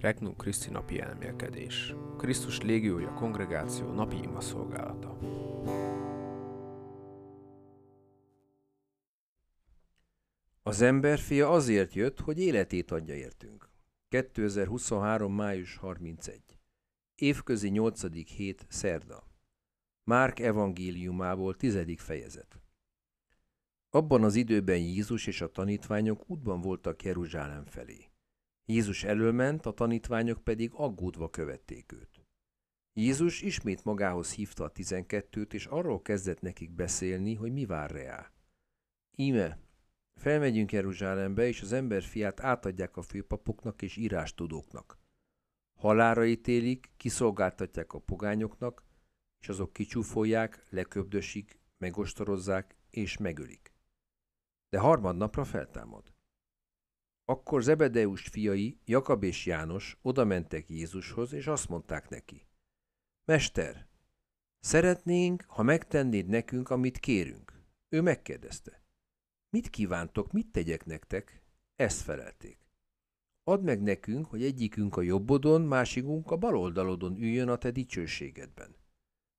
Regnum Christi napi elmélkedés. Krisztus légiója kongregáció napi ima szolgálata. Az emberfia azért jött, hogy életét adja értünk. 2023. május 31. Évközi 8. hét szerda. Márk evangéliumából 10. fejezet. Abban az időben Jézus és a tanítványok útban voltak Jeruzsálem felé. Jézus elölment, a tanítványok pedig aggódva követték őt. Jézus ismét magához hívta a tizenkettőt, és arról kezdett nekik beszélni, hogy mi vár reá. Íme, felmegyünk Jeruzsálembe, és az ember fiát átadják a főpapoknak és írástudóknak. Halára ítélik, kiszolgáltatják a pogányoknak, és azok kicsúfolják, leköbdösik, megostorozzák és megölik. De harmadnapra feltámad. Akkor Zebedeus fiai, Jakab és János oda mentek Jézushoz, és azt mondták neki. Mester, szeretnénk, ha megtennéd nekünk, amit kérünk. Ő megkérdezte. Mit kívántok, mit tegyek nektek? Ezt felelték. Add meg nekünk, hogy egyikünk a jobbodon, másikunk a bal oldalodon üljön a te dicsőségedben.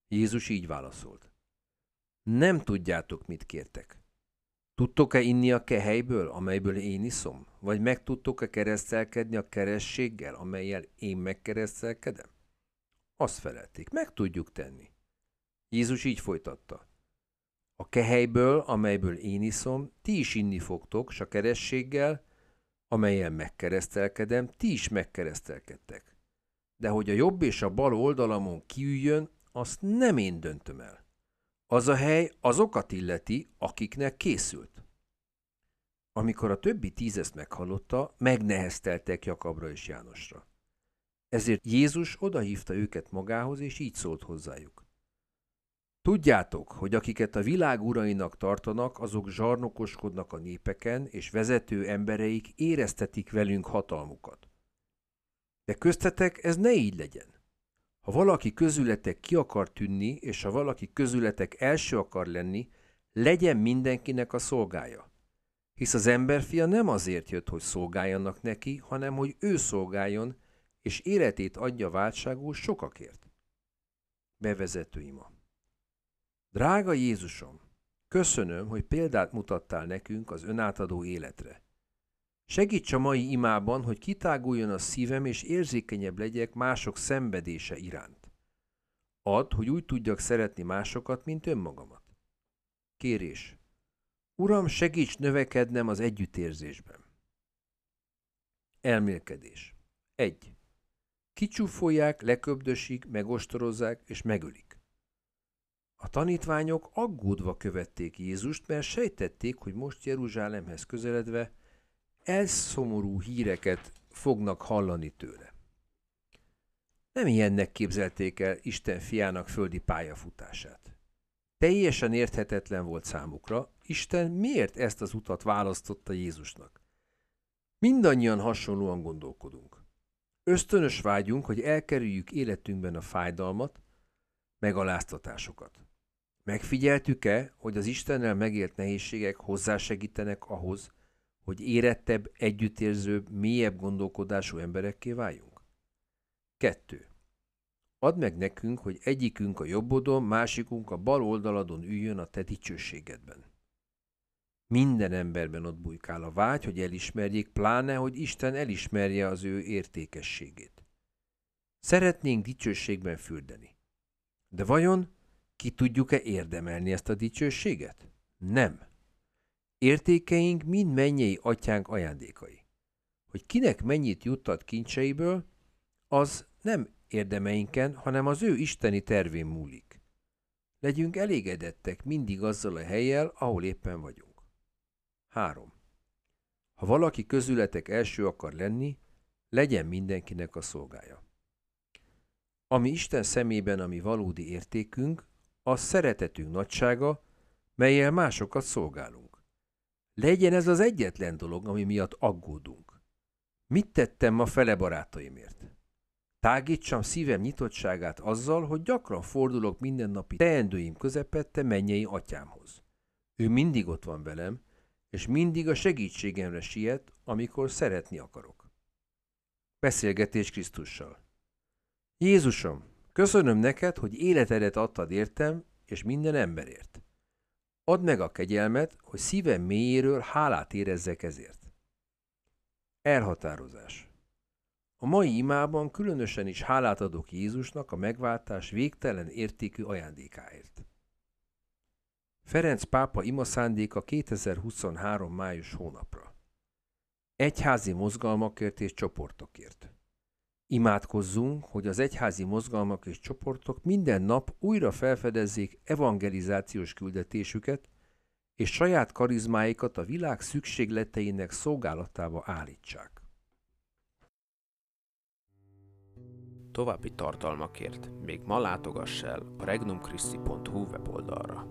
Jézus így válaszolt. Nem tudjátok, mit kértek. Tudtok-e inni a kehelyből, amelyből én iszom? Vagy meg tudtok-e keresztelkedni a kerességgel, amelyel én megkeresztelkedem? Azt felelték, meg tudjuk tenni. Jézus így folytatta. A kehelyből, amelyből én iszom, ti is inni fogtok, s a kerességgel, amelyen megkeresztelkedem, ti is megkeresztelkedtek. De hogy a jobb és a bal oldalamon kiüljön, azt nem én döntöm el. Az a hely azokat illeti, akiknek készült. Amikor a többi tíz meghallotta, megnehezteltek Jakabra és Jánosra. Ezért Jézus odahívta őket magához, és így szólt hozzájuk. Tudjátok, hogy akiket a világ urainak tartanak, azok zsarnokoskodnak a népeken, és vezető embereik éreztetik velünk hatalmukat. De köztetek ez ne így legyen. Ha valaki közületek ki akar tűnni, és ha valaki közületek első akar lenni, legyen mindenkinek a szolgája. Hisz az emberfia nem azért jött, hogy szolgáljanak neki, hanem hogy ő szolgáljon, és életét adja váltságul sokakért. Bevezető ima. Drága Jézusom, köszönöm, hogy példát mutattál nekünk az önátadó életre. Segíts a mai imában, hogy kitáguljon a szívem, és érzékenyebb legyek mások szenvedése iránt. Add, hogy úgy tudjak szeretni másokat, mint önmagamat. Kérés. Uram, segíts növekednem az együttérzésben. Elmélkedés. 1. Kicsúfolják, leköbdösik, megostorozzák és megölik. A tanítványok aggódva követték Jézust, mert sejtették, hogy most Jeruzsálemhez közeledve elszomorú híreket fognak hallani tőle. Nem ilyennek képzelték el Isten fiának földi pályafutását. Teljesen érthetetlen volt számukra, Isten miért ezt az utat választotta Jézusnak. Mindannyian hasonlóan gondolkodunk. Ösztönös vágyunk, hogy elkerüljük életünkben a fájdalmat, megaláztatásokat. Megfigyeltük-e, hogy az Istennel megélt nehézségek hozzásegítenek ahhoz, hogy érettebb, együttérzőbb, mélyebb gondolkodású emberekké váljunk? 2. Add meg nekünk, hogy egyikünk a jobbodon, másikunk a bal oldaladon üljön a te dicsőségedben. Minden emberben ott bujkál a vágy, hogy elismerjék, pláne, hogy Isten elismerje az ő értékességét. Szeretnénk dicsőségben fürdeni. De vajon ki tudjuk-e érdemelni ezt a dicsőséget? Nem. Értékeink mind mennyei atyánk ajándékai. Hogy kinek mennyit juttat kincseiből, az nem érdemeinken, hanem az ő isteni tervén múlik. Legyünk elégedettek mindig azzal a helyjel, ahol éppen vagyunk. 3. Ha valaki közületek első akar lenni, legyen mindenkinek a szolgája. Ami Isten szemében a mi valódi értékünk, az szeretetünk nagysága, melyel másokat szolgálunk. Legyen ez az egyetlen dolog, ami miatt aggódunk. Mit tettem ma fele barátaimért? Tágítsam szívem nyitottságát azzal, hogy gyakran fordulok mindennapi teendőim közepette mennyei atyámhoz. Ő mindig ott van velem, és mindig a segítségemre siet, amikor szeretni akarok. Beszélgetés Krisztussal. Jézusom, köszönöm neked, hogy életedet adtad értem, és minden emberért. Add meg a kegyelmet, hogy szívem mélyéről hálát érezzek ezért. Elhatározás. A mai imában különösen is hálát adok Jézusnak a megváltás végtelen értékű ajándékáért. Ferenc pápa ima szándéka 2023. május hónapra. Egyházi mozgalmakért és csoportokért. Imádkozzunk, hogy az egyházi mozgalmak és csoportok minden nap újra felfedezzék evangelizációs küldetésüket, és saját karizmáikat a világ szükségleteinek szolgálatába állítsák. További tartalmakért még ma látogass el a regnumchristi.hu weboldalra.